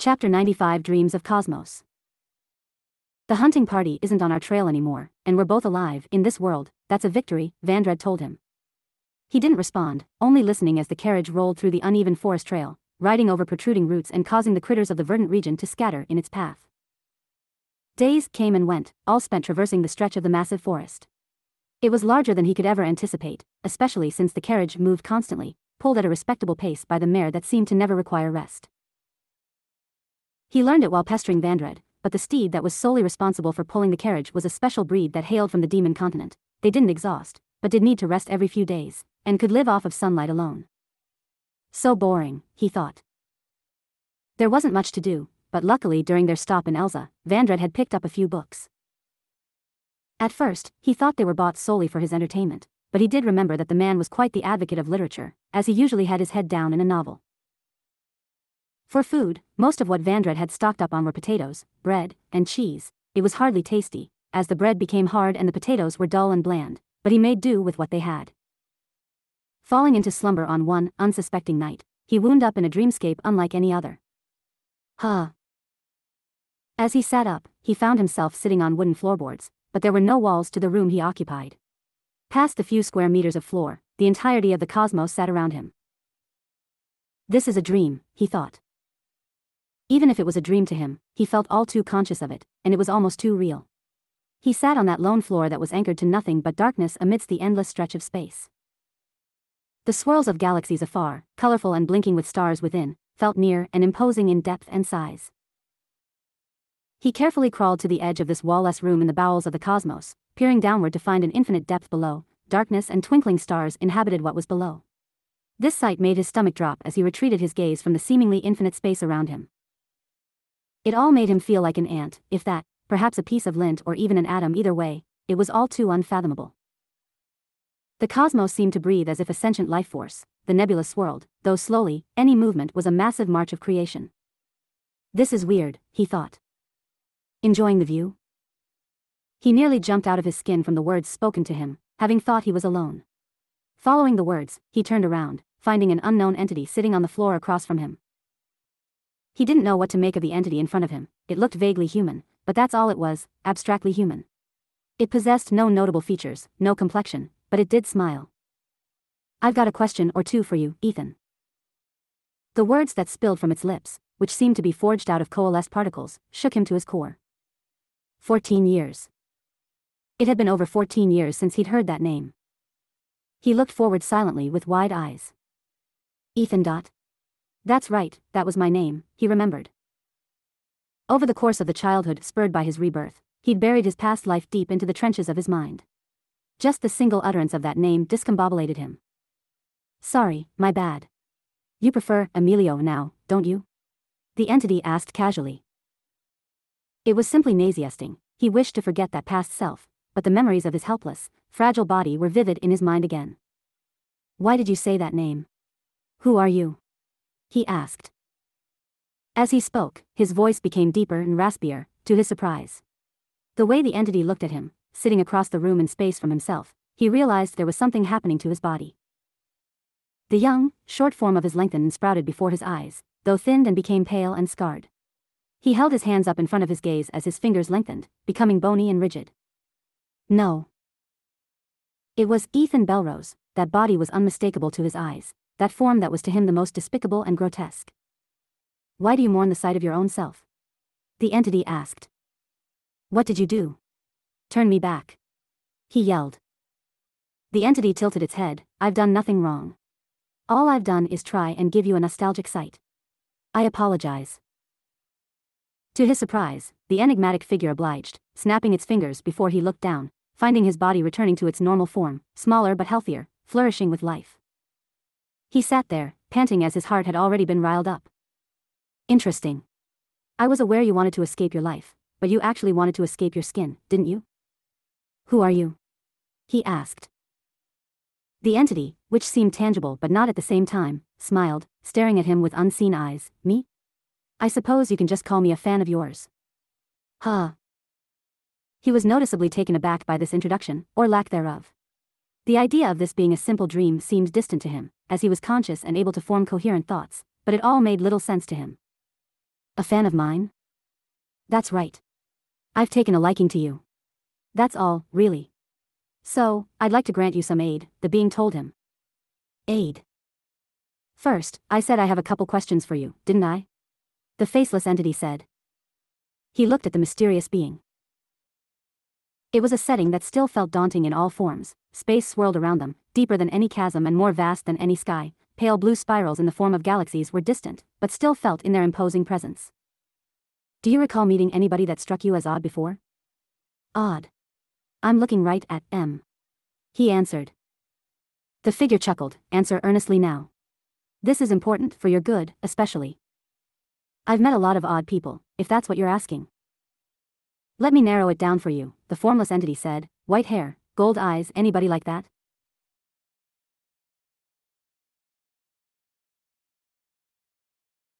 Chapter 95 Dreams of Cosmos. The hunting party isn't on our trail anymore, and we're both alive, in this world, that's a victory, Vandread told him. He didn't respond, only listening as the carriage rolled through the uneven forest trail, riding over protruding roots and causing the critters of the verdant region to scatter in its path. Days came and went, all spent traversing the stretch of the massive forest. It was larger than he could ever anticipate, especially since the carriage moved constantly, pulled at a respectable pace by the mare that seemed to never require rest. He learned it while pestering Vandread, but the steed that was solely responsible for pulling the carriage was a special breed that hailed from the demon continent. They didn't exhaust, but did need to rest every few days, and could live off of sunlight alone. So boring, he thought. There wasn't much to do, but luckily during their stop in Elza, Vandread had picked up a few books. At first, he thought they were bought solely for his entertainment, but he did remember that the man was quite the advocate of literature, as he usually had his head down in a novel. For food, most of what Vandread had stocked up on were potatoes, bread, and cheese. It was hardly tasty, as the bread became hard and the potatoes were dull and bland, but he made do with what they had. Falling into slumber on one unsuspecting night, he wound up in a dreamscape unlike any other. Huh. As he sat up, he found himself sitting on wooden floorboards, but there were no walls to the room he occupied. Past the few square meters of floor, the entirety of the cosmos sat around him. This is a dream, he thought. Even if it was a dream to him, he felt all too conscious of it, and it was almost too real. He sat on that lone floor that was anchored to nothing but darkness amidst the endless stretch of space. The swirls of galaxies afar, colorful and blinking with stars within, felt near and imposing in depth and size. He carefully crawled to the edge of this wall-less room in the bowels of the cosmos, peering downward to find an infinite depth below, darkness and twinkling stars inhabited what was below. This sight made his stomach drop as he retreated his gaze from the seemingly infinite space around him. It all made him feel like an ant, if that, perhaps a piece of lint or even an atom either way, it was all too unfathomable. The cosmos seemed to breathe as if a sentient life force, the nebula swirled, though slowly, any movement was a massive march of creation. This is weird, he thought. Enjoying the view? He nearly jumped out of his skin from the words spoken to him, having thought he was alone. Following the words, he turned around, finding an unknown entity sitting on the floor across from him. He didn't know what to make of the entity in front of him, it looked vaguely human, but that's all it was, abstractly human. It possessed no notable features, no complexion, but it did smile. I've got a question or two for you, Ethan. The words that spilled from its lips, which seemed to be forged out of coalesced particles, shook him to his core. Fourteen years. It had been over fourteen years since he'd heard that name. He looked forward silently with wide eyes. Ethan. Dot. That's right, that was my name, he remembered. Over the course of the childhood spurred by his rebirth, he'd buried his past life deep into the trenches of his mind. Just the single utterance of that name discombobulated him. Sorry, my bad. You prefer Emilio now, don't you? The entity asked casually. It was simply nauseisting, he wished to forget that past self, but the memories of his helpless, fragile body were vivid in his mind again. Why did you say that name? Who are you? He asked. As he spoke, his voice became deeper and raspier, to his surprise. The way the entity looked at him, sitting across the room in space from himself, he realized there was something happening to his body. The young, short form of his lengthened and sprouted before his eyes, though thinned and became pale and scarred. He held his hands up in front of his gaze as his fingers lengthened, becoming bony and rigid. No. It was Ethan Belrose, that body was unmistakable to his eyes, that form that was to him the most despicable and grotesque. Why do you mourn the sight of your own self? The entity asked. What did you do? Turn me back. He yelled. The entity tilted its head, I've done nothing wrong. All I've done is try and give you a nostalgic sight. I apologize. To his surprise, the enigmatic figure obliged, snapping its fingers before he looked down, finding his body returning to its normal form, smaller but healthier, flourishing with life. He sat there, panting as his heart had already been riled up. Interesting. I was aware you wanted to escape your life, but you actually wanted to escape your skin, didn't you? Who are you? He asked. The entity, which seemed tangible but not at the same time, smiled, staring at him with unseen eyes. Me? I suppose you can just call me a fan of yours. Huh. He was noticeably taken aback by this introduction, or lack thereof. The idea of this being a simple dream seemed distant to him, as he was conscious and able to form coherent thoughts, but it all made little sense to him. A fan of mine? That's right. I've taken a liking to you. That's all, really. So, I'd like to grant you some aid, the being told him. Aid. First, I said I have a couple questions for you, didn't I? The faceless entity said. He looked at the mysterious being. It was a setting that still felt daunting in all forms. Space swirled around them, deeper than any chasm and more vast than any sky. Pale blue spirals in the form of galaxies were distant, but still felt in their imposing presence. Do you recall meeting anybody that struck you as odd before? Odd. I'm looking right at M. He answered. The figure chuckled, answer earnestly now. This is important for your good, especially. I've met a lot of odd people, if that's what you're asking. Let me narrow it down for you, the formless entity said, white hair, gold eyes, anybody like that?